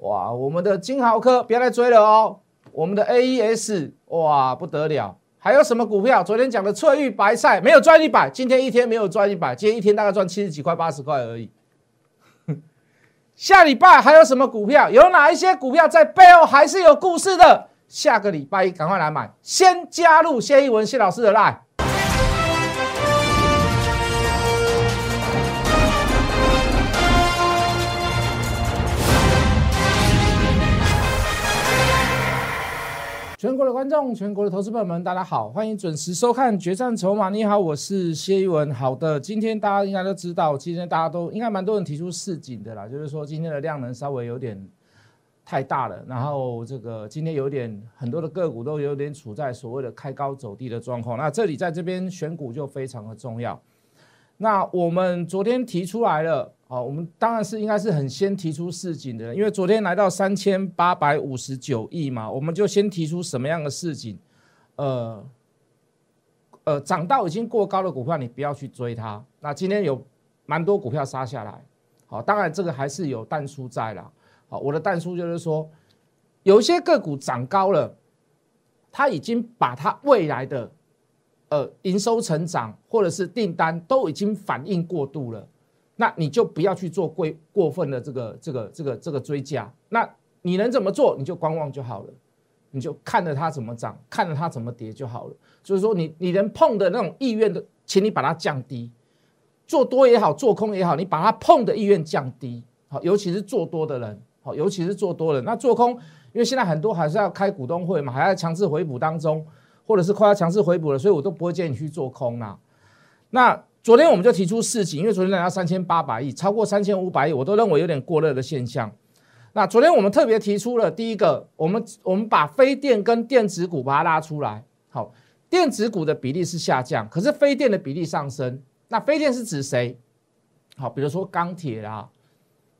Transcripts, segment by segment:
哇，我们的金豪科不要再追了哦，我们的 AES 哇不得了，还有什么股票？昨天讲的翠玉白菜没有赚一百，今天一天没有赚一百，今天一天大概赚七十几块、八十块而已。下礼拜还有什么股票？有哪一些股票在背后还是有故事的？下个礼拜一赶快来买，先加入谢一文谢老师的 line。全国的观众，全国的投资朋友们，大家好，欢迎准时收看《决战筹码》。你好，我是谢一文。好的，今天大家应该都知道，今天大家都应该蛮多人提出市井的啦，就是说今天的量能稍微有点太大了，然后这个今天有点很多的个股都有点处在所谓的开高走低的状况。那这里在这边选股就非常的重要。那我们昨天提出来了。好，我们当然是应该是很先提出市井的，因为昨天来到三千八百五十九亿嘛，我们就先提出什么样的市井，呃，呃，涨到已经过高的股票，你不要去追它。那今天有蛮多股票杀下来，好，当然这个还是有淡出在了。好，我的淡出就是说，有些个股涨高了，它已经把它未来的呃营收成长或者是订单都已经反应过度了。那你就不要去做过过分的这个这个这个这个追加。那你能怎么做？你就观望就好了，你就看着它怎么涨，看着它怎么跌就好了。所以说，你你能碰的那种意愿的，请你把它降低。做多也好，做空也好，你把它碰的意愿降低。好，尤其是做多的人，好，尤其是做多人。那做空，因为现在很多还是要开股东会嘛，还要强制回补当中，或者是快要强制回补了，所以我都不会建议你去做空啦。那。昨天我们就提出事情，因为昨天来到三千八百亿，超过三千五百亿，我都认为有点过热的现象。那昨天我们特别提出了第一个，我们我们把非电跟电子股把它拉出来。好，电子股的比例是下降，可是非电的比例上升。那非电是指谁？好，比如说钢铁啦，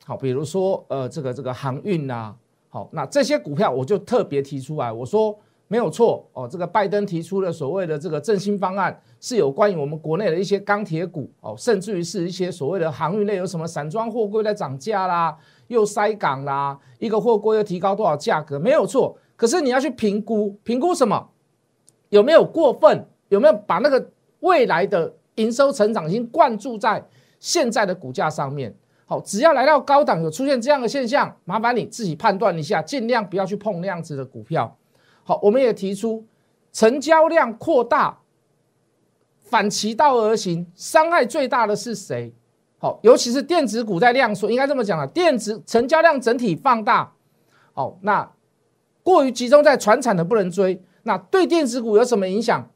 好，比如说呃这个这个航运啦，好，那这些股票我就特别提出来，我说。没有错哦，这个拜登提出的所谓的这个振兴方案，是有关于我们国内的一些钢铁股哦，甚至于是一些所谓的航运类，有什么散装货柜在涨价啦，又塞港啦，一个货柜又提高多少价格？没有错，可是你要去评估，评估什么？有没有过分？有没有把那个未来的营收成长已经灌注在现在的股价上面？好，只要来到高档有出现这样的现象，麻烦你自己判断一下，尽量不要去碰那样子的股票。好，我们也提出成交量扩大，反其道而行，伤害最大的是谁？好，尤其是电子股在量缩，应该这么讲啊，电子成交量整体放大，好，那过于集中在船产的不能追，那对电子股有什么影响？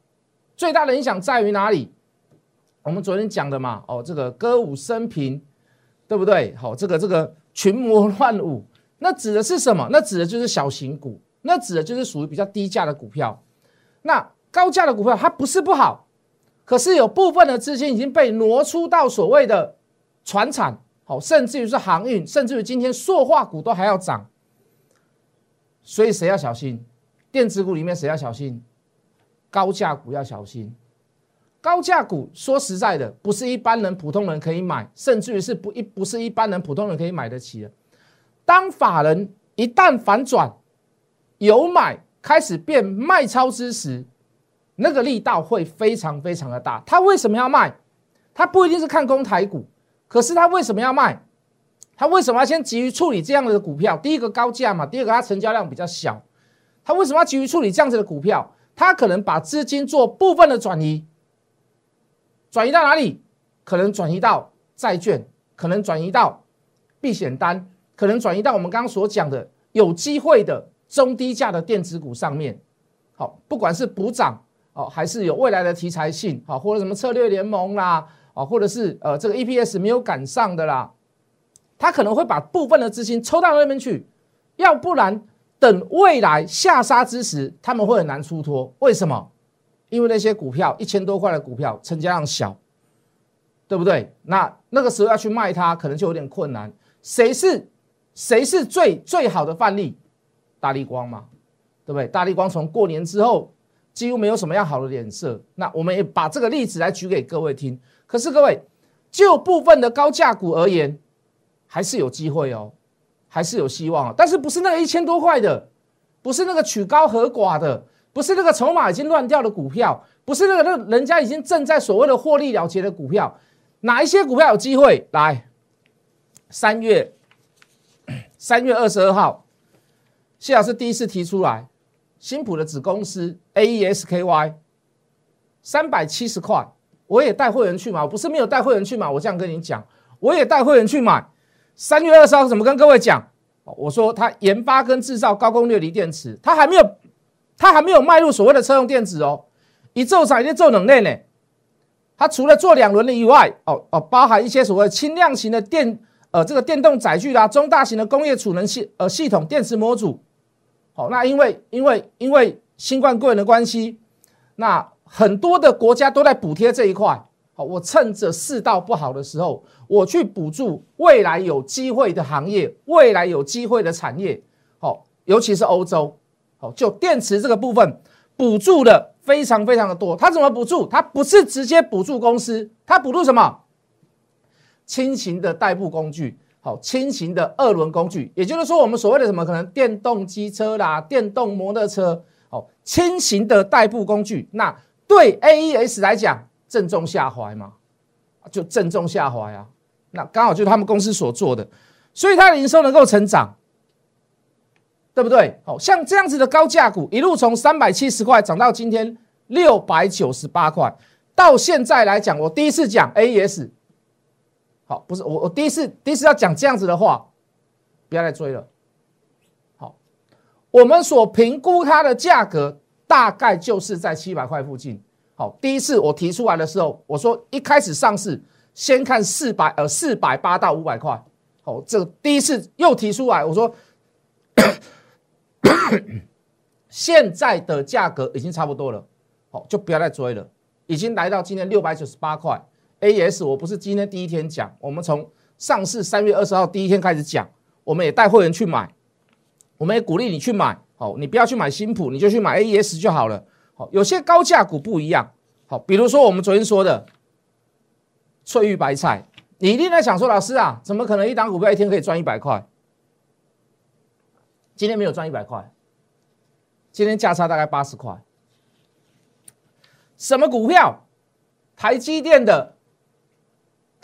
最大的影响在于哪里？我们昨天讲的嘛，哦，这个歌舞升平，对不对？好，这个这个群魔乱舞，那指的是什么？那指的就是小型股。那指的就是属于比较低价的股票，那高价的股票它不是不好，可是有部分的资金已经被挪出到所谓的船产，好，甚至于是航运，甚至于今天塑化股都还要涨，所以谁要小心？电子股里面谁要小心？高价股要小心。高价股说实在的，不是一般人、普通人可以买，甚至于是不一不是一般人、普通人可以买得起的。当法人一旦反转。有买开始变卖超之时，那个力道会非常非常的大。他为什么要卖？他不一定是看空台股，可是他为什么要卖？他为什么要先急于处理这样的股票？第一个高价嘛，第二个它成交量比较小。他为什么要急于处理这样子的股票？他可能把资金做部分的转移，转移到哪里？可能转移到债券，可能转移到避险单，可能转移到我们刚刚所讲的有机会的。中低价的电子股上面，好，不管是补涨哦，还是有未来的题材性，好，或者什么策略联盟啦，啊，或者是呃这个 EPS 没有赶上的啦，他可能会把部分的资金抽到那边去，要不然等未来下杀之时，他们会很难出脱。为什么？因为那些股票一千多块的股票成交量小，对不对？那那个时候要去卖它，可能就有点困难。谁是谁是最最好的范例？大力光嘛，对不对？大力光从过年之后几乎没有什么样好的脸色。那我们也把这个例子来举给各位听。可是各位，就部分的高价股而言，还是有机会哦，还是有希望，但是不是那个一千多块的，不是那个曲高和寡的，不是那个筹码已经乱掉的股票，不是那个那人家已经正在所谓的获利了结的股票，哪一些股票有机会来？三月三月二十二号，谢老师第一次提出来，新普的子公司 A E S K Y 三百七十块，我也带会员去买，我不是没有带会员去买，我这样跟你讲，我也带会员去买。三月二十号怎么跟各位讲？我说他研发跟制造高功率锂电池，他还没有，他还没有迈入所谓的车用电子哦。一做产业做冷链呢，他除了做两轮的以外，哦哦，包含一些所谓轻量型的电。呃，这个电动载具啦，中大型的工业储能系呃系统电池模组，好，那因为因为因为新冠肺炎的关系，那很多的国家都在补贴这一块，好，我趁着世道不好的时候，我去补助未来有机会的行业，未来有机会的产业，好，尤其是欧洲，好，就电池这个部分补助的非常非常的多，它怎么补助？它不是直接补助公司，它补助什么？轻型的代步工具，好，轻型的二轮工具，也就是说，我们所谓的什么可能电动机车啦、电动摩托车，好，轻型的代步工具，那对 AES 来讲正中下怀嘛，就正中下怀啊，那刚好就是他们公司所做的，所以它的营收能够成长，对不对？好像这样子的高价股，一路从三百七十块涨到今天六百九十八块，到现在来讲，我第一次讲 AES。好，不是我，我第一次第一次要讲这样子的话，不要再追了。好，我们所评估它的价格大概就是在七百块附近。好，第一次我提出来的时候，我说一开始上市先看四百呃四百八到五百块。好，这第一次又提出来，我说现在的价格已经差不多了，好，就不要再追了，已经来到今天六百九十八块。A S 我不是今天第一天讲，我们从上市三月二十号第一天开始讲，我们也带会员去买，我们也鼓励你去买，好，你不要去买新普，你就去买 A E S 就好了。好，有些高价股不一样，好，比如说我们昨天说的翠玉白菜，你一定在想说，老师啊，怎么可能一档股票一天可以赚一百块？今天没有赚一百块，今天价差大概八十块，什么股票？台积电的。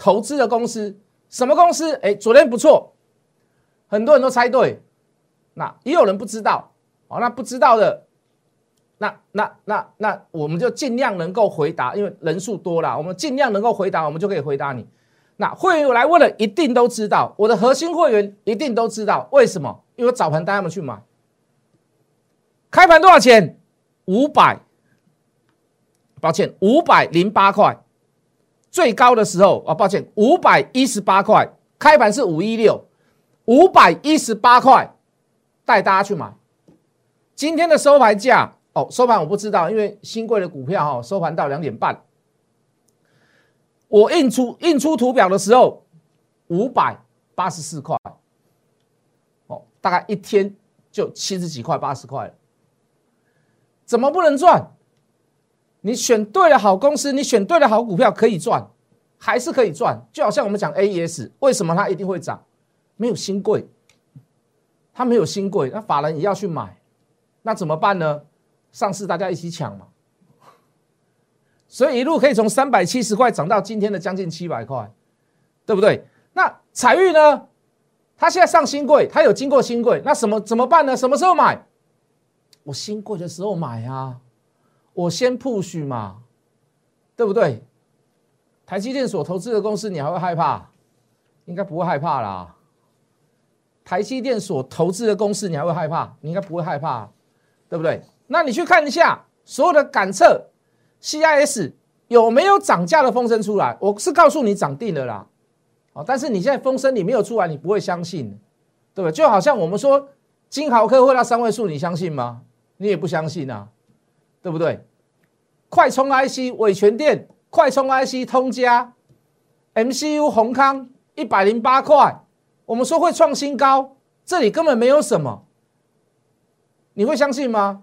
投资的公司什么公司？哎，昨天不错，很多人都猜对，那也有人不知道。哦，那不知道的，那那那那我们就尽量能够回答，因为人数多了，我们尽量能够回答，我们就可以回答你。那会员来问了，一定都知道，我的核心会员一定都知道，为什么？因为早盘带他们去买，开盘多少钱？五百，抱歉，五百零八块。最高的时候啊，抱歉，五百一十八块，开盘是五一六，五百一十八块，带大家去买。今天的收盘价哦，收盘我不知道，因为新贵的股票哈，收盘到两点半。我印出印出图表的时候，五百八十四块，哦，大概一天就七十几块、八十块怎么不能赚？你选对了好公司，你选对了好股票，可以赚，还是可以赚。就好像我们讲 A E S，为什么它一定会涨？没有新贵，它没有新贵，那法人也要去买，那怎么办呢？上市大家一起抢嘛。所以一路可以从三百七十块涨到今天的将近七百块，对不对？那彩玉呢？它现在上新贵，它有经过新贵，那什么怎么办呢？什么时候买？我新贵的时候买啊。我先 push 嘛，对不对？台积电所投资的公司，你还会害怕？应该不会害怕啦。台积电所投资的公司，你还会害怕？你应该不会害怕，对不对？那你去看一下所有的感测 CIS 有没有涨价的风声出来？我是告诉你涨定了啦。好，但是你现在风声你没有出来，你不会相信，对不对？就好像我们说金豪科会到三位数，你相信吗？你也不相信啊。对不对？快充 IC 伟全电，快充 IC 通家，MCU 宏康一百零八块，我们说会创新高，这里根本没有什么，你会相信吗？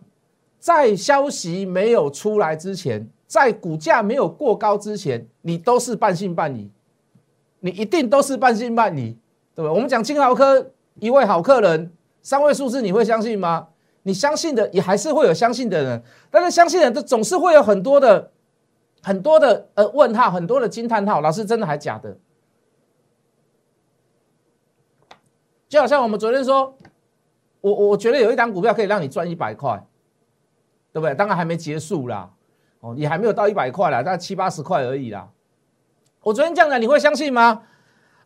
在消息没有出来之前，在股价没有过高之前，你都是半信半疑，你一定都是半信半疑，对不对？我们讲金豪科一位好客人，三位数字你会相信吗？你相信的也还是会有相信的人，但是相信的人都总是会有很多的很多的呃问号，很多的惊叹号。老师真的还假的？就好像我们昨天说，我我觉得有一档股票可以让你赚一百块，对不对？当然还没结束啦，哦，你还没有到一百块啦，大概七八十块而已啦。我昨天这样讲，你会相信吗？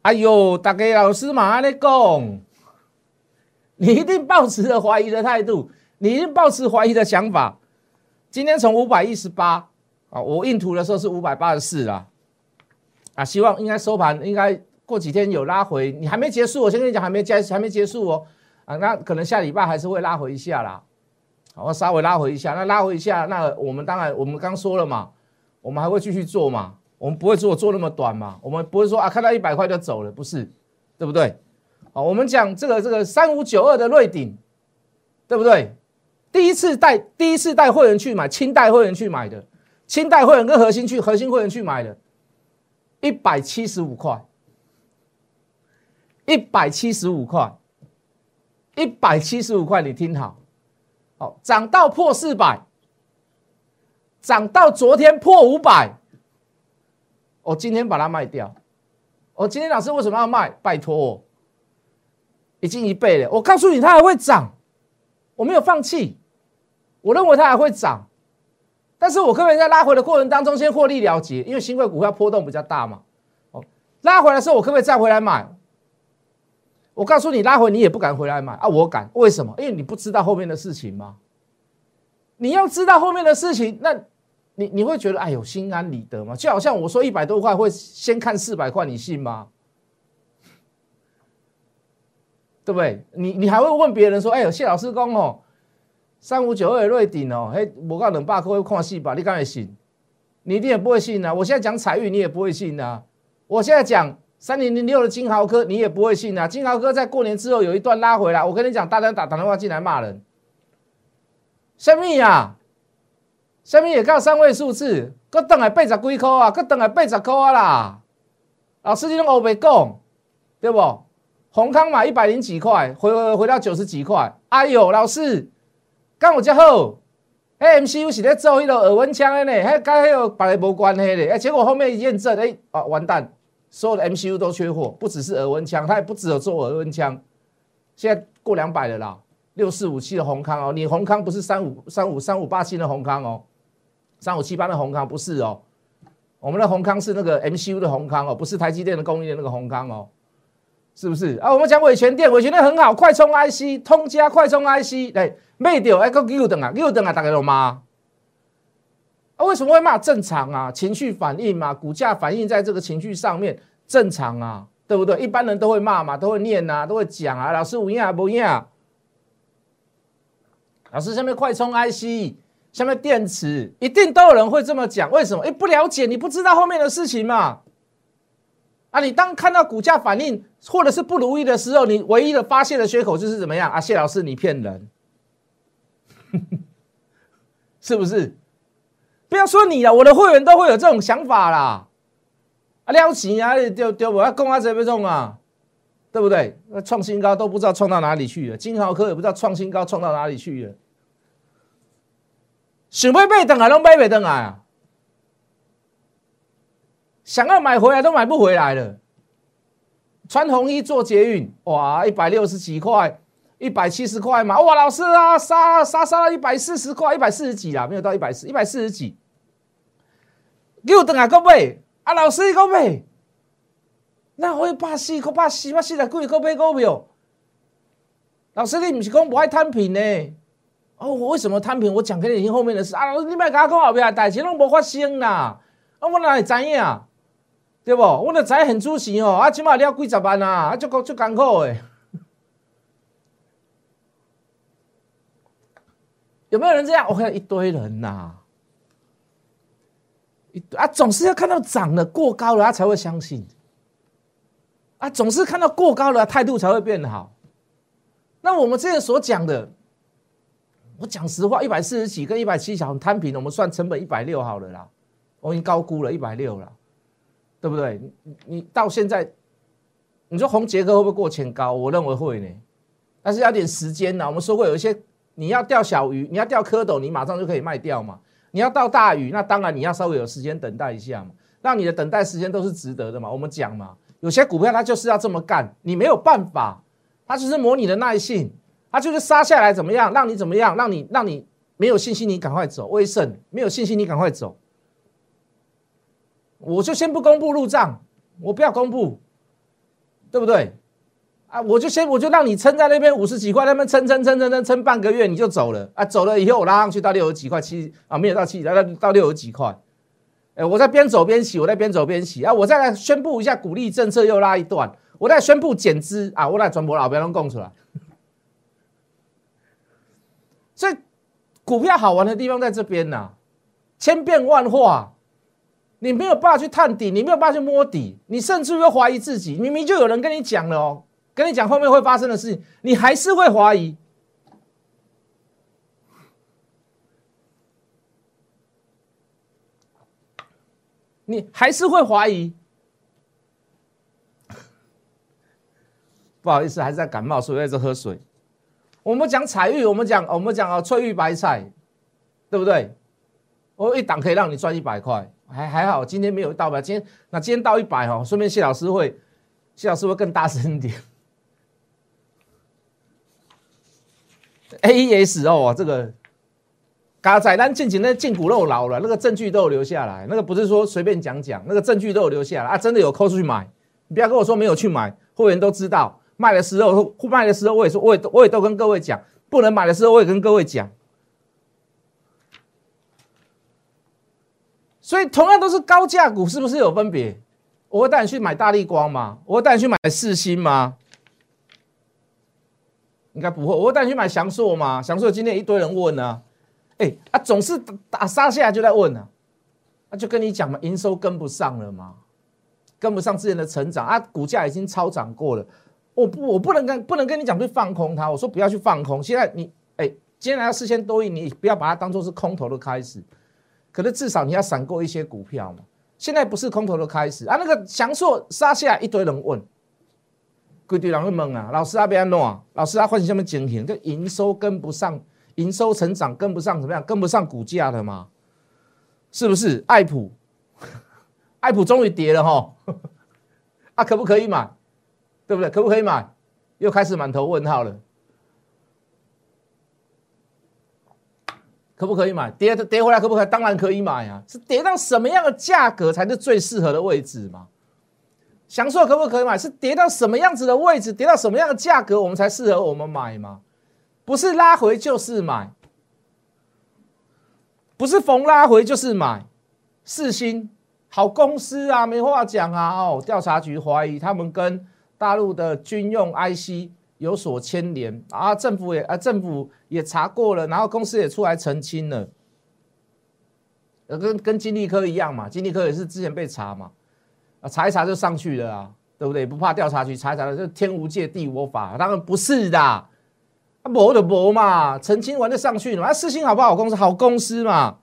哎呦，大家老师嘛在讲，你一定保持着怀疑的态度，你一定保持怀疑的想法。今天从五百一十八啊，我印图的时候是五百八十四啦，啊，希望应该收盘应该。过几天有拉回，你还没结束，我先跟你讲，还没结，还没结束哦。啊，那可能下礼拜还是会拉回一下啦，好，稍微拉回一下。那拉回一下，那我们当然，我们刚说了嘛，我们还会继续做嘛，我们不会做做那么短嘛，我们不会说啊，看到一百块就走了，不是，对不对？好，我们讲这个这个三五九二的瑞鼎，对不对？第一次带第一次带会员去买，清代会员去买的，清代会员跟核心去核心会员去买的，一百七十五块。一百七十五块，一百七十五块，你听好，好涨到破四百，涨到昨天破五百，我今天把它卖掉。我今天老师为什么要卖？拜托我，已经一倍了。我告诉你，它还会涨，我没有放弃，我认为它还会涨，但是我可不可以在拉回的过程当中先获利了结？因为新贵股票波动比较大嘛。哦，拉回来的时候，我可不可以再回来买？我告诉你，拉回你也不敢回来买啊！我敢，为什么？因为你不知道后面的事情吗？你要知道后面的事情，那你你会觉得哎呦心安理得吗？就好像我说一百多块会先看四百块，你信吗？对不对？你你还会问别人说，哎呦谢老师讲哦，三五九二瑞鼎哦，嘿，我讲两百块会看戏吧？你敢会信？你一定也不会信啊！我现在讲彩玉，你也不会信啊！我现在讲。三零零六的金豪科，你也不会信啊！金豪科在过年之后有一段拉回来，我跟你讲，大家打打电话进来骂人。什么呀？什么也靠三位数字，搁等来八十几块啊，搁等来八十块啊啦！老师你拢乌白讲，对不？宏康嘛一百零几块，回回回到九十几块。哎呦，老师，干我这好，哎，MCU 是咧做迄个耳温枪的呢，还跟迄个别个无关系的，哎，结果后面验证，哎，啊，完蛋！所有的 MCU 都缺货，不只是耳温枪，它也不只有做耳温枪。现在过两百了啦，六四五七的宏康哦，你宏康不是三五三五三五八七的宏康哦，三五七八的宏康不是哦，我们的宏康是那个 MCU 的宏康哦，不是台积电的供应的那个宏康哦，是不是啊？我们讲伟全电，伟全电很好，快充 IC，通家快充 IC，哎，卖掉哎，个又等啊，又等啊，大家都骂。啊，为什么会骂？正常啊，情绪反应嘛，股价反应在这个情绪上面，正常啊，对不对？一般人都会骂嘛，都会念啊，都会讲啊。老师无影不影？老师下面快充 IC，下面电池，一定都有人会这么讲。为什么？哎，不了解，你不知道后面的事情嘛。啊，你当看到股价反应或者是不如意的时候，你唯一的发泄的缺口就是怎么样？啊，谢老师，你骗人，是不是？不要说你了，我的会员都会有这种想法啦。啊，撩起啊，丢丢我要公啊，谁被中啊？对不对？那创新高都不知道创到哪里去了，金豪科也不知道创新高创到哪里去了。想买买等来都买不等啊！想要买回来都买不回来了。穿红衣做捷运，哇，一百六十几块。一百七十块嘛，哇，老师啊，杀杀杀了一百四十块，一百四十几啦，没有到一百四，一百四十几。给我等下个买，啊，老师个买，那会百四，可百四，百四十几个买股票。老师，你不是讲不爱摊平呢？哦，我为什么摊平？我讲给你听后面的事啊。老师，你别跟我讲后面，代志拢无发生啦。啊，我哪会知影？对不？我那仔很出息哦，啊，起码你要几十万啊，啊，足够足艰苦诶。有没有人这样？我看到一堆人呐，一啊，总是要看到涨的过高了，他才会相信。啊，总是看到过高了，态度才会变好。那我们之前所讲的，我讲实话，一百四十几跟一百七小摊平，我们算成本一百六好了啦。我已经高估了一百六了，对不对？你你到现在你说红杰克会不会过前高？我认为会呢，但是要点时间呢。我们说过有一些你要钓小鱼，你要钓蝌蚪，你马上就可以卖掉嘛。你要钓大鱼，那当然你要稍微有时间等待一下嘛，让你的等待时间都是值得的嘛。我们讲嘛，有些股票它就是要这么干，你没有办法，它就是磨你的耐性，它就是杀下来怎么样，让你怎么样，让你让你没有信心，你赶快走。威盛没有信心，你赶快走。我就先不公布入账，我不要公布。对不对？啊，我就先我就让你撑在那边五十几块，那边撑撑撑撑撑撑半个月你就走了啊！走了以后我拉上去到六十几块七啊，没有到七，到到六十几块。哎，我在边走边洗，我在边走边洗啊！我再来宣布一下鼓励政策又拉一段，我再宣布减资啊！我来转播老不要弄供出来。所以股票好玩的地方在这边呐，千变万化。你没有办法去探底，你没有办法去摸底，你甚至会怀疑自己。明明就有人跟你讲了哦，跟你讲后面会发生的事情，你还是会怀疑，你还是会怀疑。不好意思，还是在感冒，所以在这喝水。我们讲彩玉，我们讲我们讲啊，翠玉白菜，对不对？我一档可以让你赚一百块。还还好，今天没有到吧？今天那今天到一百哦，顺便谢老师会，谢老师会更大声一点。A E S 哦，这个嘎仔单进前那进骨肉老了，那个证据都有留下来，那个不是说随便讲讲，那个证据都有留下来啊，真的有抠出去买，你不要跟我说没有去买，会员都知道，卖的时候卖的时候我也说，我也我也都跟各位讲，不能买的时候我也跟各位讲。所以同样都是高价股，是不是有分别？我会带你去买大力光吗？我会带你去买四星吗？应该不会。我会带你去买翔硕吗？翔硕今天一堆人问呢，哎啊，总是打杀下来就在问呢，那就跟你讲嘛，营收跟不上了嘛，跟不上之前的成长啊，股价已经超涨过了。我不，我不能跟不能跟你讲去放空它，我说不要去放空。现在你哎，今天来到四千多亿，你不要把它当做是空头的开始。可是至少你要闪过一些股票嘛？现在不是空头的开始啊！那个翔硕杀下来，一堆人问，一堆人会问啊！老师啊，别弄啊！老师啊，换什么情形？这营收跟不上，营收成长跟不上，怎么样？跟不上股价的嘛？是不是？爱普，爱普终于跌了哈！啊，可不可以买？对不对？可不可以买？又开始满头问号了。可不可以买？跌跌回来可不可以？当然可以买啊！是跌到什么样的价格才是最适合的位置嘛？享受可不可以买？是跌到什么样子的位置，跌到什么样的价格，我们才适合我们买吗？不是拉回就是买，不是逢拉回就是买。四星好公司啊，没话讲啊！哦，调查局怀疑他们跟大陆的军用 IC。有所牵连啊，政府也啊，政府也查过了，然后公司也出来澄清了，呃，跟跟金利科一样嘛，金利科也是之前被查嘛，啊，查一查就上去了啊，对不对？不怕调查局查一查了，就天无界地无法，当然不是的，啊，博的博嘛，澄清完就上去了，啊，四星好不好公司？好公司嘛，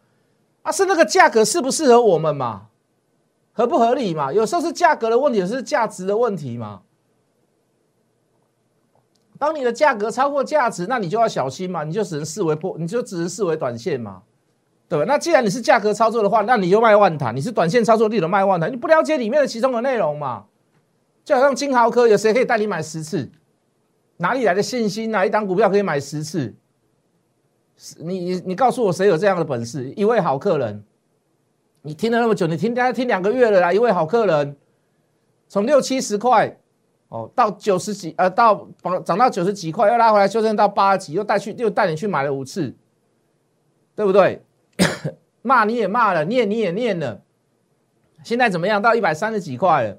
啊，是那个价格适不适合我们嘛？合不合理嘛？有时候是价格的问题，有时候是价值的问题嘛？当你的价格超过价值，那你就要小心嘛，你就只能视为破，你就只能视为短线嘛，对吧？那既然你是价格操作的话，那你就卖万谈，你是短线操作，你就卖万谈，你不了解里面的其中的内容嘛？就好像金豪科，有谁可以带你买十次？哪里来的信心？哪一档股票可以买十次？你你你告诉我谁有这样的本事？一位好客人，你听了那么久，你听大家听两个月了啦，一位好客人，从六七十块。哦，到九十几，呃，到涨涨到九十几块，又拉回来修正到八十几，又带去又带你去买了五次，对不对？骂你也骂了，念你也念了，现在怎么样？到一百三十几块了，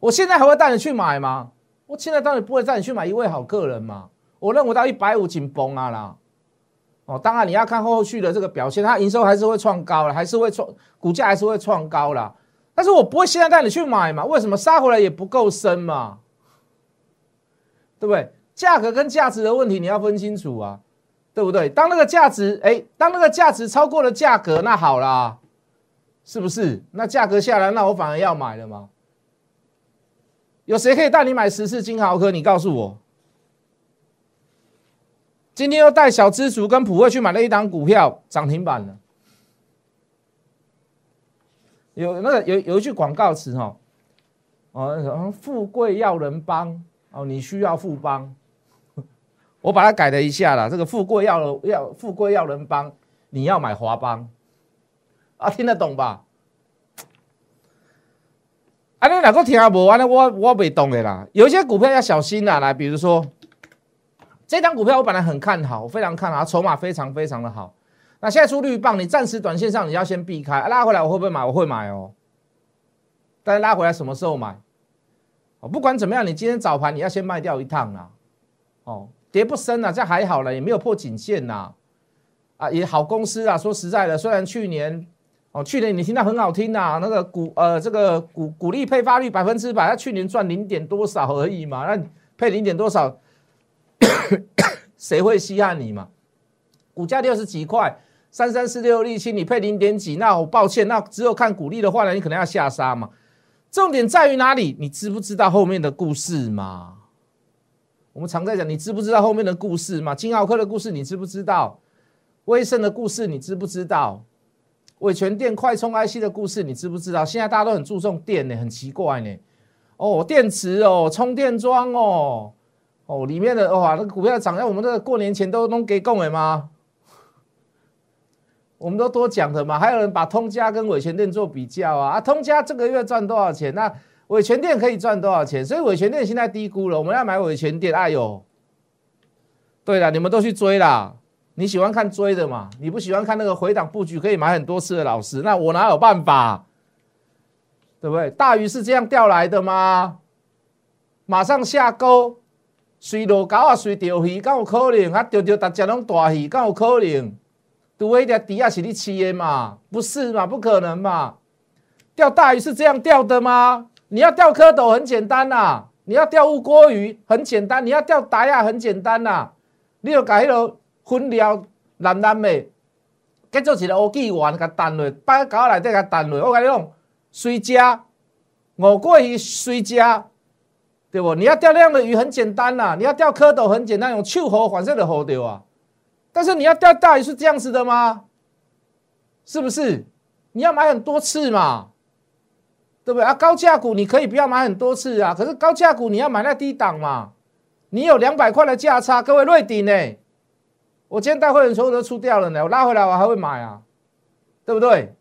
我现在还会带你去买吗？我现在当然不会带你去买一位好客人嘛。我认为到一百五紧绷啊啦。哦，当然你要看后续的这个表现，它营收还是会创高了，还是会创股价还是会创高了。但是我不会现在带你去买嘛？为什么杀回来也不够深嘛？对不对？价格跟价值的问题你要分清楚啊，对不对？当那个价值，哎，当那个价值超过了价格，那好啦，是不是？那价格下来，那我反而要买了吗？有谁可以带你买十次金豪科？你告诉我。今天又带小资族跟普惠去买了一档股票，涨停板了。有那个有有一句广告词哈，哦，富贵要人帮哦，你需要富帮，我把它改了一下啦。这个富贵要要富贵要人帮，你要买华邦啊，听得懂吧？啊，你哪个听啊无？完了，我我未懂的啦。有一些股票要小心啦，来，比如说。这张股票我本来很看好，我非常看好，筹码非常非常的好。那现在出绿棒，你暂时短线上你要先避开，拉回来我会不会买？我会买哦。但是拉回来什么时候买？哦，不管怎么样，你今天早盘你要先卖掉一趟啊。哦，跌不深啊，这还好了，也没有破颈线呐。啊，也好公司啊。说实在的，虽然去年哦，去年你听到很好听呐，那个股呃，这个股股利配发率百分之百，他去年赚零点多少而已嘛，那配零点多少？谁会稀罕你嘛？股价六十几块，三三四六沥青，你配零点几，那我抱歉，那只有看股利的话呢，你可能要下杀嘛。重点在于哪里？你知不知道后面的故事嘛？我们常在讲，你知不知道后面的故事嘛？金奥科的故事你知不知道？威盛的故事你知不知道？伟全电快充 IC 的故事你知不知道？现在大家都很注重电呢，很奇怪呢。哦，电池哦，充电桩哦。哦，里面的哇，那个股票涨，在我们这个过年前都弄给供了吗？我们都多讲的嘛。还有人把通家跟伟全店做比较啊，啊，通家这个月赚多少钱？那伟全店可以赚多少钱？所以伟全店现在低估了，我们要买伟全店。哎呦，对了，你们都去追啦。你喜欢看追的嘛？你不喜欢看那个回档布局可以买很多次的老师？那我哪有办法？对不对？大鱼是这样钓来的吗？马上下钩。随落钩啊，随钓鱼，敢有可能？啊，钓钓大家拢大鱼，敢有可能？赌一条底下是你饲的嘛？不是嘛？不可能嘛？钓大鱼是这样钓的吗？你要钓蝌蚪很简单呐，你要钓乌锅鱼很简单，你要钓达亚很简单呐。你要把迄个分料烂烂的，结做一个乌鸡丸，甲弹落，摆喺钩内底甲弹落。我甲你讲，随食五过鱼随食。对不？你要钓那样的鱼很简单呐，你要钓蝌蚪很简单，用秋猴反射的猴钓啊。但是你要钓大鱼是这样子的吗？是不是？你要买很多次嘛，对不对啊？高价股你可以不要买很多次啊，可是高价股你要买那低档嘛。你有两百块的价差，各位瑞鼎呢？我今天带会员所有都出掉了呢，我拉回来我还会买啊，对不对？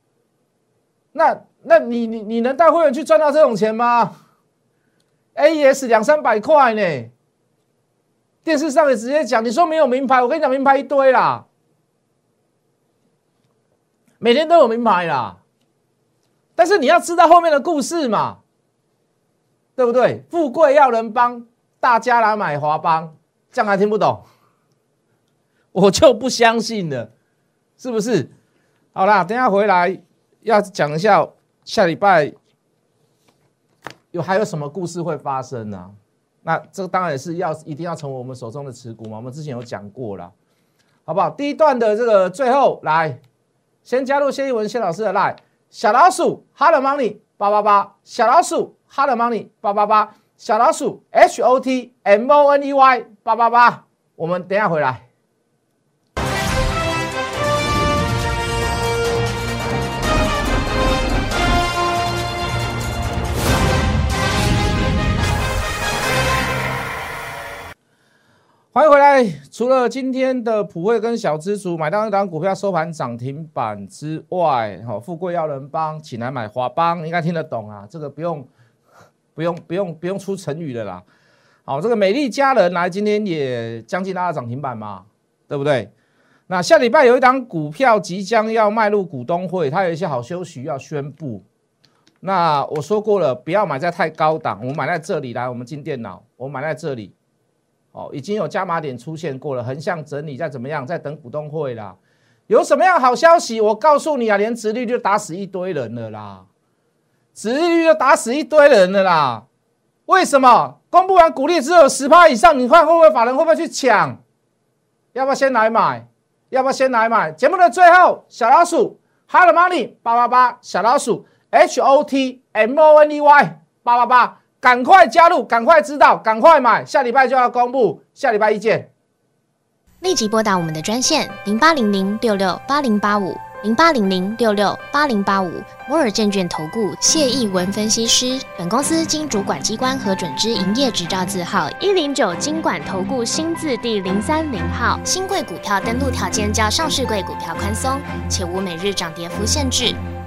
那那你你你能带会员去赚到这种钱吗？A E S 两三百块呢，电视上也直接讲，你说没有名牌，我跟你讲名牌一堆啦，每天都有名牌啦，但是你要知道后面的故事嘛，对不对？富贵要人帮，大家来买华邦，这样还听不懂？我就不相信了，是不是？好啦，等下回来要讲一下下礼拜。有还有什么故事会发生呢？那这个当然是要一定要成为我们手中的持股嘛。我们之前有讲过了，好不好？第一段的这个最后来，先加入谢一文谢老师的 line，小老鼠 hot money 八八八，小老鼠 hot money 八八八，小老鼠 h o t m o n e y 八八八，我们等下回来。欢迎回来。除了今天的普惠跟小资族买到一档股票收盘涨停板之外，哈，富贵要人帮，请来买华邦，应该听得懂啊。这个不用，不用，不用，不用出成语的啦。好，这个美丽佳人来今天也将近拉涨停板嘛，对不对？那下礼拜有一档股票即将要迈入股东会，它有一些好消息要宣布。那我说过了，不要买在太高档，我买在这里来，我们进电脑，我买在这里。哦，已经有加码点出现过了，横向整理再怎么样，在等股东会啦。有什么样好消息？我告诉你啊，连殖利率打死一堆人了啦，殖利率就打死一堆人了啦。为什么？公布完股利只有十趴以上，你看会不会法人会不会去抢？要不要先来买？要不要先来买？节目的最后，小老鼠 Hot Money 八八八，小老鼠 H O T M O N E Y 八八八。赶快加入，赶快知道，赶快买，下礼拜就要公布，下礼拜一见。立即拨打我们的专线零八零零六六八零八五零八零零六六八零八五摩尔证券投顾谢义文分析师。本公司经主管机关核准之营业执照字号一零九金管投顾新字第零三零号。新贵股票登录条件较上市贵股票宽松，且无每日涨跌幅限制。